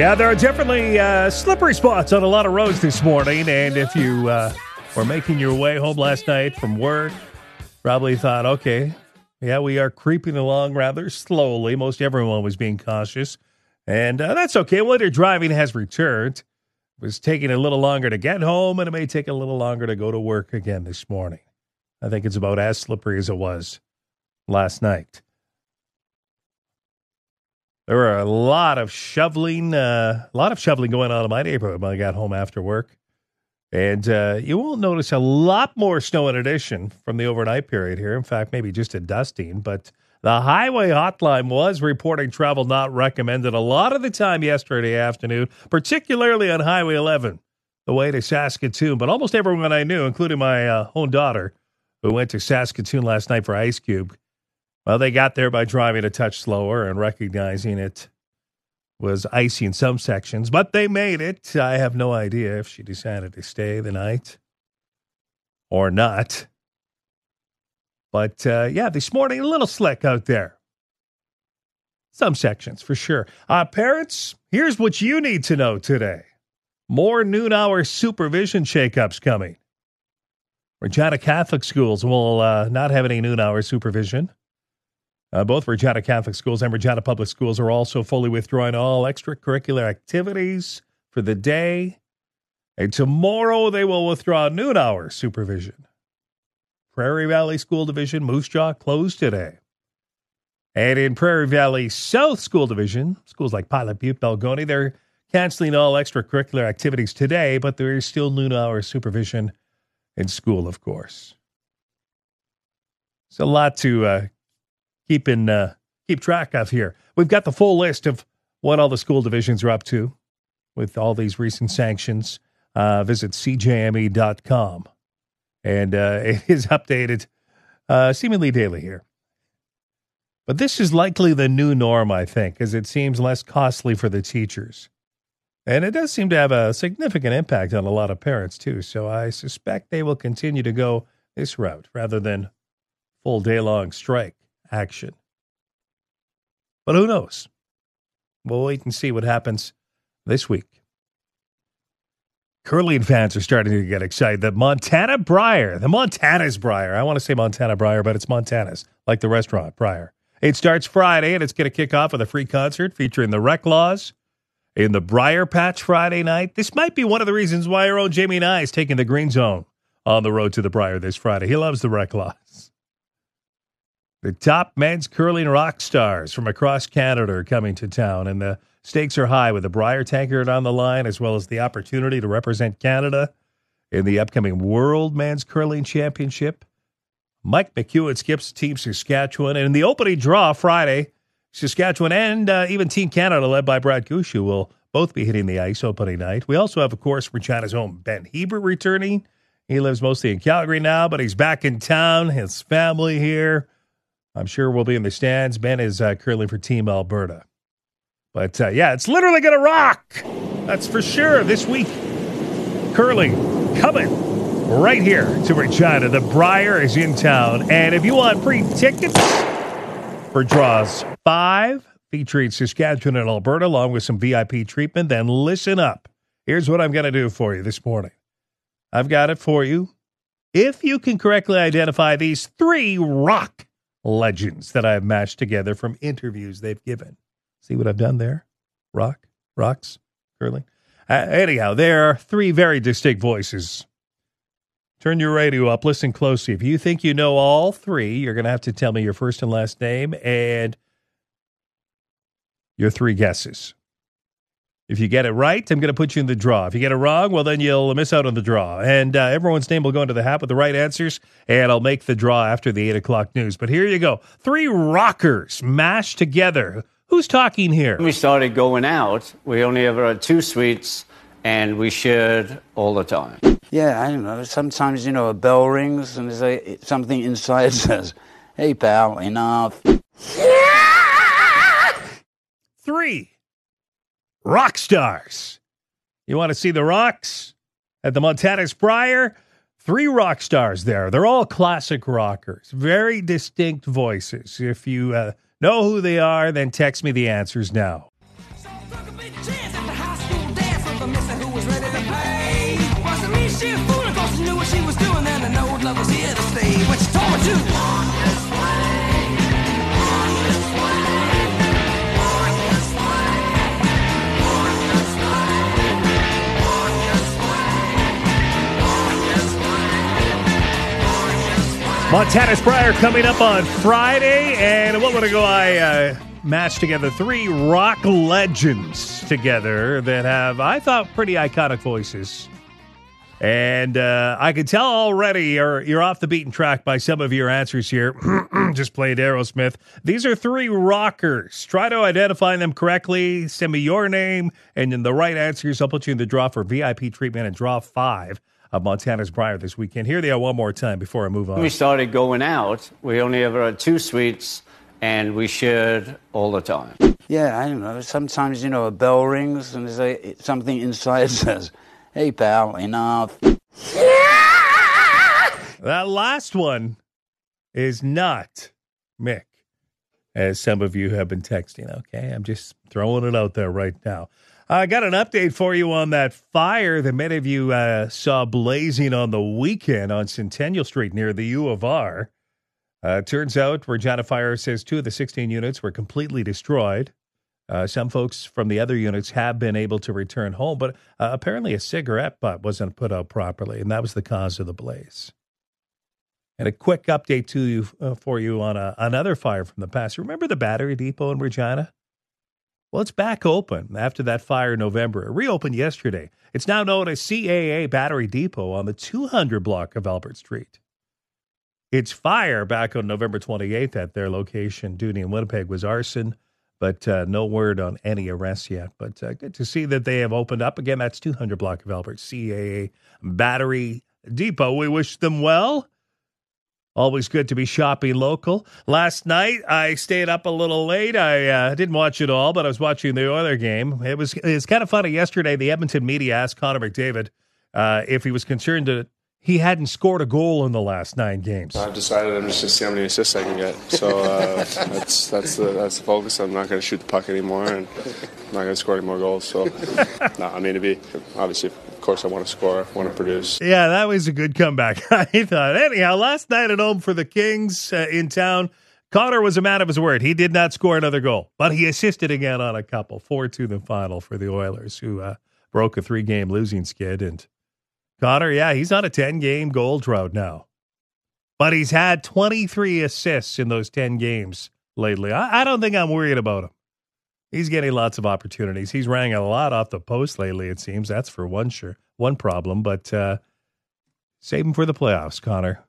Yeah, there are definitely uh, slippery spots on a lot of roads this morning. And if you uh, were making your way home last night from work, probably thought, okay, yeah, we are creeping along rather slowly. Most everyone was being cautious. And uh, that's okay. Winter driving has returned. It was taking a little longer to get home, and it may take a little longer to go to work again this morning. I think it's about as slippery as it was last night. There were a lot of shoveling, uh, a lot of shoveling going on in my neighborhood when I got home after work. And uh, you will notice a lot more snow in addition from the overnight period here. In fact, maybe just a dusting. But the highway hotline was reporting travel not recommended a lot of the time yesterday afternoon, particularly on Highway 11, the way to Saskatoon. But almost everyone I knew, including my uh, own daughter, who went to Saskatoon last night for Ice Cube, well, they got there by driving a touch slower and recognizing it was icy in some sections, but they made it. I have no idea if she decided to stay the night or not. But uh, yeah, this morning, a little slick out there. Some sections for sure. Uh, parents, here's what you need to know today more noon hour supervision shakeups coming. Regina Catholic schools will uh, not have any noon hour supervision. Uh, both Regina Catholic Schools and Regina Public Schools are also fully withdrawing all extracurricular activities for the day. And tomorrow they will withdraw noon hour supervision. Prairie Valley School Division, Moose Jaw closed today. And in Prairie Valley South School Division, schools like Pilot Butte, Balgonie, they're canceling all extracurricular activities today, but there is still noon hour supervision in school, of course. It's a lot to uh, keeping uh, keep track of here. We've got the full list of what all the school divisions are up to with all these recent sanctions. Uh, visit cjme.com. And uh, it is updated uh, seemingly daily here. But this is likely the new norm, I think, as it seems less costly for the teachers. And it does seem to have a significant impact on a lot of parents, too. So I suspect they will continue to go this route rather than full day long strike action. But who knows? We'll wait and see what happens this week. Curling fans are starting to get excited. The Montana Brier, the Montana's Brier. I want to say Montana Brier, but it's Montana's, like the restaurant Brier. It starts Friday, and it's going to kick off with a free concert featuring the Laws in the Briar Patch Friday night. This might be one of the reasons why our own Jamie Nye is taking the Green Zone on the road to the Brier this Friday. He loves the Laws. The top men's curling rock stars from across Canada are coming to town, and the stakes are high with the Brier Tankard on the line, as well as the opportunity to represent Canada in the upcoming World Men's Curling Championship. Mike McEwen skips Team Saskatchewan, and in the opening draw Friday, Saskatchewan and uh, even Team Canada, led by Brad Gushue, will both be hitting the ice opening night. We also have, of course, Regina's own Ben Hebert returning. He lives mostly in Calgary now, but he's back in town. His family here. I'm sure we'll be in the stands. Ben is uh, curling for Team Alberta. But uh, yeah, it's literally going to rock. That's for sure this week. Curling coming right here to Regina. The Brier is in town. And if you want free tickets for draws five featuring Saskatchewan and Alberta, along with some VIP treatment, then listen up. Here's what I'm going to do for you this morning. I've got it for you. If you can correctly identify these three rock legends that I've matched together from interviews they've given. See what I've done there? Rock, rocks, curling. Uh, anyhow, there are three very distinct voices. Turn your radio up, listen closely. If you think you know all three, you're going to have to tell me your first and last name and your three guesses. If you get it right, I'm going to put you in the draw. If you get it wrong, well, then you'll miss out on the draw. And uh, everyone's name will go into the hat with the right answers, and I'll make the draw after the 8 o'clock news. But here you go three rockers mashed together. Who's talking here? When we started going out, we only ever had two suites, and we shared all the time. Yeah, I don't know. Sometimes, you know, a bell rings, and there's a, something inside says, hey, pal, enough. Three rock stars. You want to see the rocks at the Montana's Brier? Three rock stars there. They're all classic rockers, very distinct voices. If you uh, know who they are, then text me the answers now. she she knew what she was doing and an old here to stay. Told me to way. Montana's Brier coming up on Friday, and a moment ago I uh, matched together three rock legends together that have, I thought, pretty iconic voices. And uh, I can tell already you're, you're off the beaten track by some of your answers here. Just played Aerosmith. These are three rockers. Try to identify them correctly. Send me your name and then the right answers. I'll put you in the draw for VIP treatment and draw five of Montana's Brier this weekend. Here they are one more time before I move on. We started going out, we only ever had two suites, and we shared all the time. Yeah, I don't know. Sometimes, you know, a bell rings and there's a, something inside says, hey, pal, enough. That last one is not Mick, as some of you have been texting. Okay, I'm just throwing it out there right now. I got an update for you on that fire that many of you uh, saw blazing on the weekend on Centennial Street near the U of R. Uh, turns out, Regina Fire says two of the 16 units were completely destroyed. Uh, some folks from the other units have been able to return home, but uh, apparently a cigarette butt wasn't put out properly, and that was the cause of the blaze. And a quick update to you uh, for you on a, another fire from the past. Remember the battery depot in Regina? Well, it's back open after that fire in November. It reopened yesterday. It's now known as CAA Battery Depot on the 200 block of Albert Street. Its fire back on November 28th at their location, Dooney in Winnipeg, was arson, but uh, no word on any arrests yet. But uh, good to see that they have opened up. Again, that's 200 block of Albert, CAA Battery Depot. We wish them well. Always good to be shopping local. Last night I stayed up a little late. I uh, didn't watch it all, but I was watching the Oiler game. It was it's kind of funny. Yesterday, the Edmonton media asked Connor McDavid uh, if he was concerned that he hadn't scored a goal in the last nine games. I've decided I'm just going to see how many assists I can get. So uh, that's that's the that's the focus. I'm not going to shoot the puck anymore, and I'm not going to score any more goals. So, no, I mean to be obviously, of course, I want to score, I want to produce. Yeah, that was a good comeback. I thought. Anyhow, last night at home for the Kings uh, in town, Connor was a man of his word. He did not score another goal, but he assisted again on a couple. Four two the final for the Oilers, who uh, broke a three game losing skid and. Connor, yeah, he's on a 10 game goal drought now. But he's had 23 assists in those 10 games lately. I, I, don't think I'm worried about him. He's getting lots of opportunities. He's running a lot off the post lately, it seems. That's for one sure one problem, but uh, save him for the playoffs, Connor.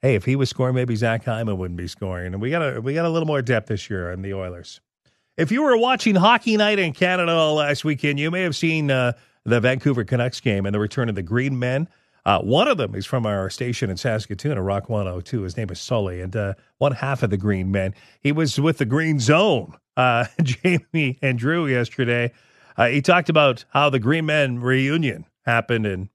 Hey, if he was scoring, maybe Zach Hyman wouldn't be scoring. And we got a we got a little more depth this year in the Oilers. If you were watching Hockey Night in Canada last weekend, you may have seen uh, the Vancouver Canucks game and the return of the Green Men. Uh, one of them is from our station in Saskatoon, Rock 102. His name is Sully, and uh, one half of the Green Men. He was with the Green Zone, uh, Jamie and Drew, yesterday. Uh, he talked about how the Green Men reunion happened, and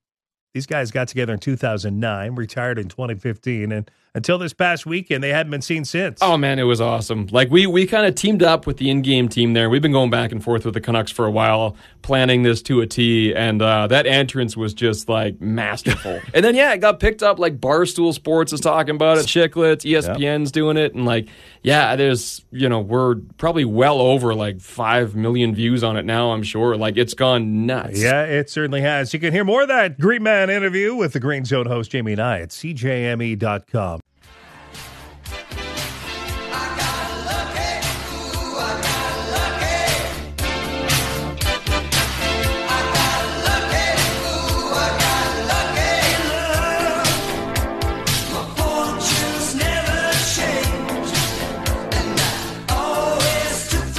these guys got together in 2009, retired in 2015, and until this past weekend, they hadn't been seen since. Oh man, it was awesome. Like we we kind of teamed up with the in-game team there. We've been going back and forth with the Canucks for a while, planning this to a T, and uh, that entrance was just like masterful. and then yeah, it got picked up. Like Barstool Sports is talking about it, Chiclets, ESPN's yep. doing it, and like yeah, there's you know we're probably well over like five million views on it now. I'm sure. Like it's gone nuts. Yeah, it certainly has. You can hear more of that Green Man interview with the Green Zone host Jamie and I at cjme.com.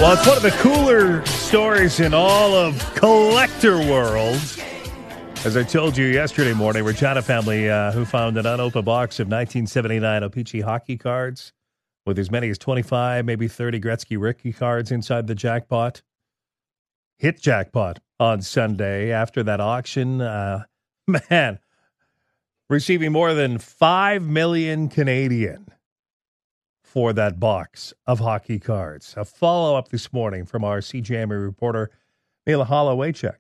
Well, it's one of the cooler stories in all of collector world. As I told you yesterday morning, Regina family uh, who found an unopened box of 1979 O-Pee-Chee hockey cards with as many as 25, maybe 30 Gretzky rookie cards inside the jackpot. Hit jackpot on Sunday after that auction. Uh, man, receiving more than 5 million Canadian for that box of hockey cards. A follow up this morning from our CJME reporter, Mila Hollowaychuk.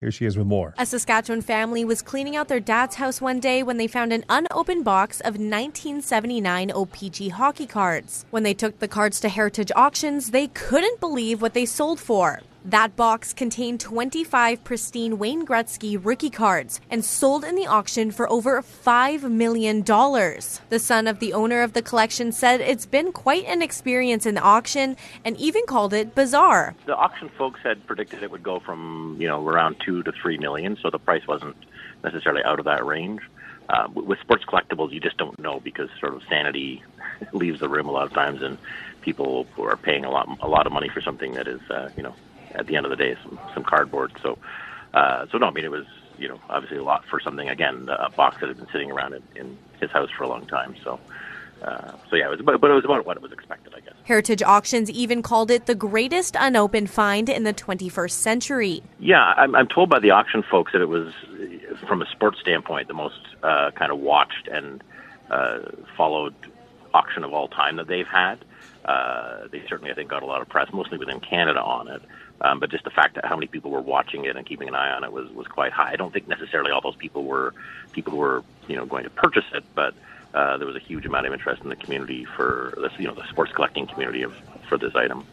Here she is with more. A Saskatchewan family was cleaning out their dad's house one day when they found an unopened box of 1979 O-Pee-Chee hockey cards. When they took the cards to Heritage Auctions, they couldn't believe what they sold for. That box contained 25 pristine Wayne Gretzky rookie cards and sold in the auction for over $5 million. The son of the owner of the collection said it's been quite an experience in the auction and even called it bizarre. the auction folks had predicted it would go from you know around two to three million, so the price wasn't necessarily out of that range. Uh, with sports collectibles, you just don't know because sort of sanity leaves the room a lot of times, and people are paying a lot a lot of money for something that is uh, you know at the end of the day some some cardboard. So uh, so no, I mean it was you know obviously a lot for something again a box that had been sitting around in, in his house for a long time. So. Uh, so yeah, it was, about, but it was about what it was expected, I guess. Heritage Auctions even called it the greatest unopened find in the 21st century. Yeah, I'm, I'm told by the auction folks that it was, from a sports standpoint, the most uh, kind of watched and uh, followed auction of all time that they've had. Uh, they certainly, I think, got a lot of press, mostly within Canada, on it. Um, but just the fact that how many people were watching it and keeping an eye on it was was quite high. I don't think necessarily all those people were people who were you know going to purchase it, but uh, there was a huge amount of interest in the community for this, you know, the sports collecting community of for this item.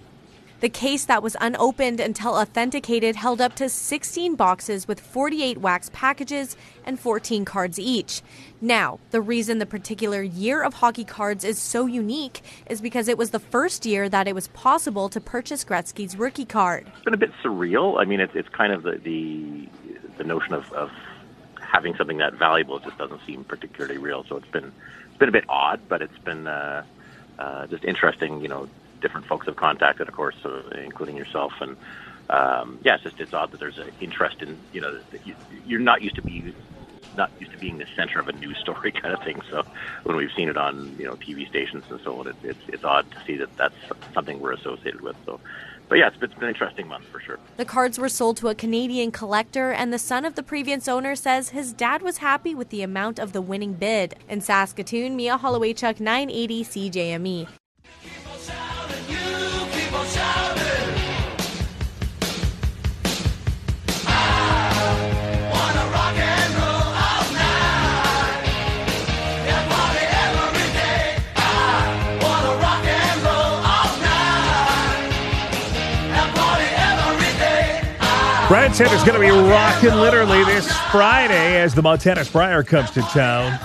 The case that was unopened until authenticated held up to 16 boxes with 48 wax packages and 14 cards each. Now, the reason the particular year of hockey cards is so unique is because it was the first year that it was possible to purchase Gretzky's rookie card. It's been a bit surreal. I mean, it's it's kind of the the, the notion of, of having something that valuable just doesn't seem particularly real. So it's been it's been a bit odd, but it's been uh, uh, just interesting. You know, different folks have contacted, of course, uh, including yourself, and um, yeah, it's just it's odd that there's an interest in you know you, you're not used to be not used to being the center of a news story kind of thing. So when we've seen it on you know TV stations and so on, it, it's it's odd to see that that's something we're associated with. So. But yeah, it's been, it's been an interesting month for sure. The cards were sold to a Canadian collector, and the son of the previous owner says his dad was happy with the amount of the winning bid. In Saskatoon, Mia Hollowaychuk, 980 CJME. Brad said it's going to be rocking literally this Friday as the Montana Brier comes to town.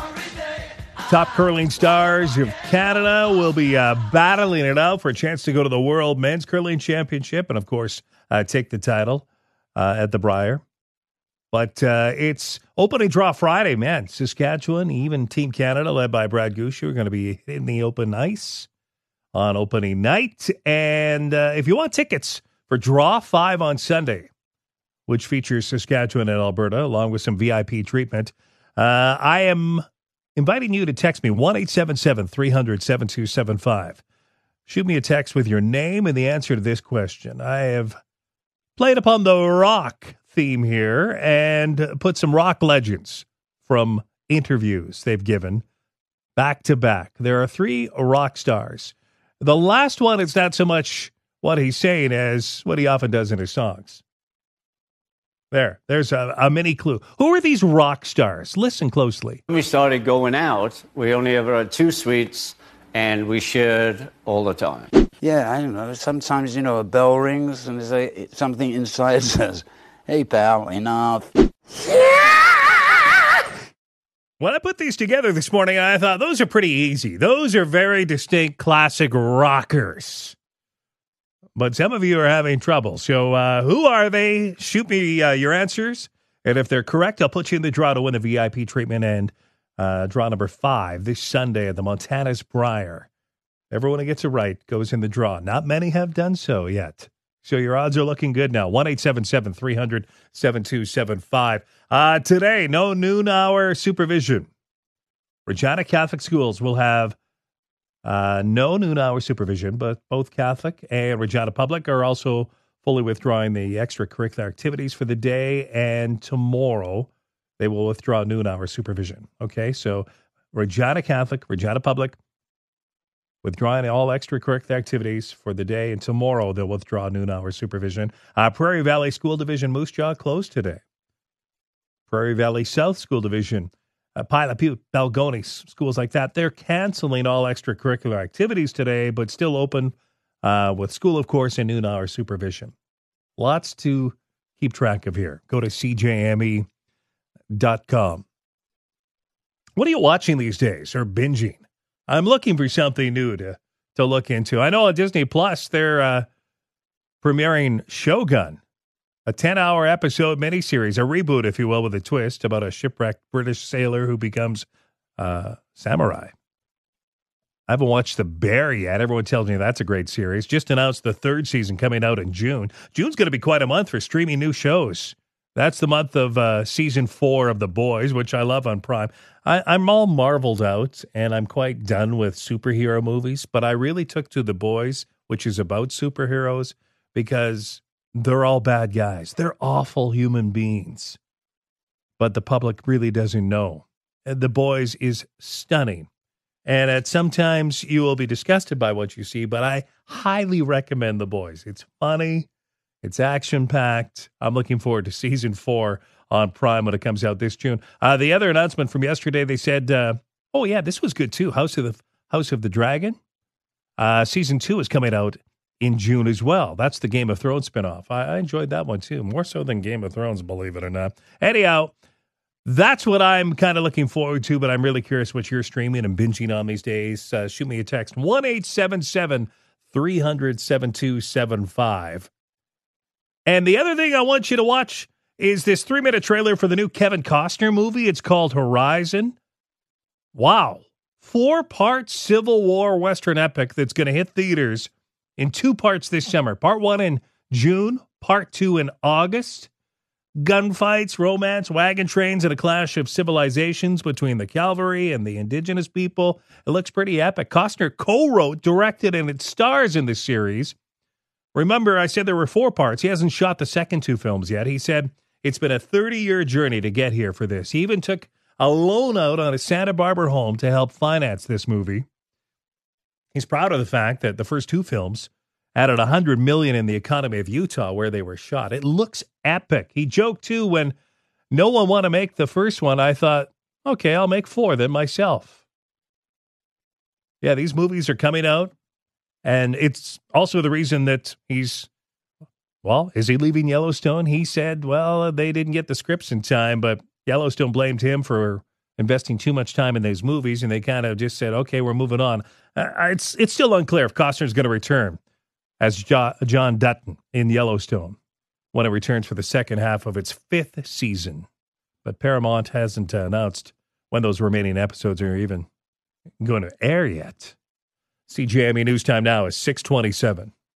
Top curling stars of Canada will be uh, battling it out for a chance to go to the World Men's Curling Championship and, of course, uh, take the title uh, at the Brier. But uh, it's opening draw Friday, man. Saskatchewan, even Team Canada, led by Brad Gushue, are going to be in the open ice on opening night. And uh, if you want tickets for Draw 5 on Sunday, which features Saskatchewan and Alberta, along with some VIP treatment. Uh, I am inviting you to text me 1 877 300 7275. Shoot me a text with your name and the answer to this question. I have played upon the rock theme here and put some rock legends from interviews they've given back to back. There are three rock stars. The last one is not so much what he's saying as what he often does in his songs. There, there's a, a mini clue. Who are these rock stars? Listen closely. When we started going out, we only ever had two suites, and we shared all the time. Yeah, I don't know. Sometimes, you know, a bell rings and there's a, something inside says, hey, pal, enough. When I put these together this morning, I thought those are pretty easy. Those are very distinct classic rockers. But some of you are having trouble. So, uh, who are they? Shoot me uh, your answers. And if they're correct, I'll put you in the draw to win a VIP treatment and uh, draw number five this Sunday at the Montana's Brier. Everyone who gets it right goes in the draw. Not many have done so yet. So your odds are looking good now. 1 300 7275. Uh, today, no noon hour supervision. Regina Catholic Schools will have uh, no noon hour supervision, but both Catholic and Regina Public are also fully withdrawing the extracurricular activities for the day. And tomorrow, they will withdraw noon hour supervision. Okay, so Regina Catholic, Regina Public, withdrawing all extracurricular activities for the day. And tomorrow, they'll withdraw noon hour supervision. Uh, Prairie Valley School Division Moose Jaw closed today. Prairie Valley South School Division, uh, Pilot Butte, Balgonie, schools like that. They're canceling all extracurricular activities today, but still open uh, with school, of course, and noon hour supervision. Lots to keep track of here. Go to cjme.com. What are you watching these days or binging? I'm looking for something new to, to look into. I know on Disney Plus, they're uh, premiering Shogun, a 10 hour episode miniseries, a reboot, if you will, with a twist about a shipwrecked British sailor who becomes uh, samurai. I haven't watched The Bear yet. Everyone tells me that's a great series. Just announced the third season coming out in June. June's going to be quite a month for streaming new shows. That's the month of uh, season four of The Boys, which I love on Prime. I, I'm all marveled out and I'm quite done with superhero movies, but I really took to The Boys, which is about superheroes, because they're all bad guys. They're awful human beings. But the public really doesn't know. The Boys is stunning. And at sometimes you will be disgusted by what you see, but I highly recommend The Boys. It's funny, it's action packed. I'm looking forward to season four on Prime when it comes out this June. Uh, the other announcement from yesterday, they said, uh, "Oh yeah, this was good too." House of the House of the Dragon, uh, season two is coming out in June as well. That's the Game of Thrones spinoff. I, I enjoyed that one too, more so than Game of Thrones, believe it or not. Anyhow, that's what I'm kind of looking forward to, but I'm really curious what you're streaming and binging on these days. Uh, shoot me a text 1 877 300 7275. And the other thing I want you to watch is this three minute trailer for the new Kevin Costner movie. It's called Horizon. Wow. Four part Civil War Western epic that's going to hit theaters in two parts this summer. Part one in June, part two in August gunfights, romance, wagon trains, and a clash of civilizations between the cavalry and the indigenous people. It looks pretty epic. Costner co wrote, directed, and it stars in the series. Remember, I said there were four parts. He hasn't shot the second two films yet. He said it's been a 30 year journey to get here for this. He even took a loan out on his Santa Barbara home to help finance this movie. He's proud of the fact that the first two films added 100 million in the economy of Utah where they were shot. It looks epic. He joked too when no one wanted to make the first one. I thought, okay, I'll make four then myself. Yeah, these movies are coming out, and it's also the reason that he's. Well, is he leaving Yellowstone? He said, well, they didn't get the scripts in time, but Yellowstone blamed him for investing too much time in those movies, and they kind of just said, okay, we're moving on. Uh, it's it's still unclear if Costner is going to return as jo- John Dutton in Yellowstone when it returns for the second half of its fifth season. But Paramount hasn't uh, announced when those remaining episodes are even going to air yet. CJME News Time now is 627.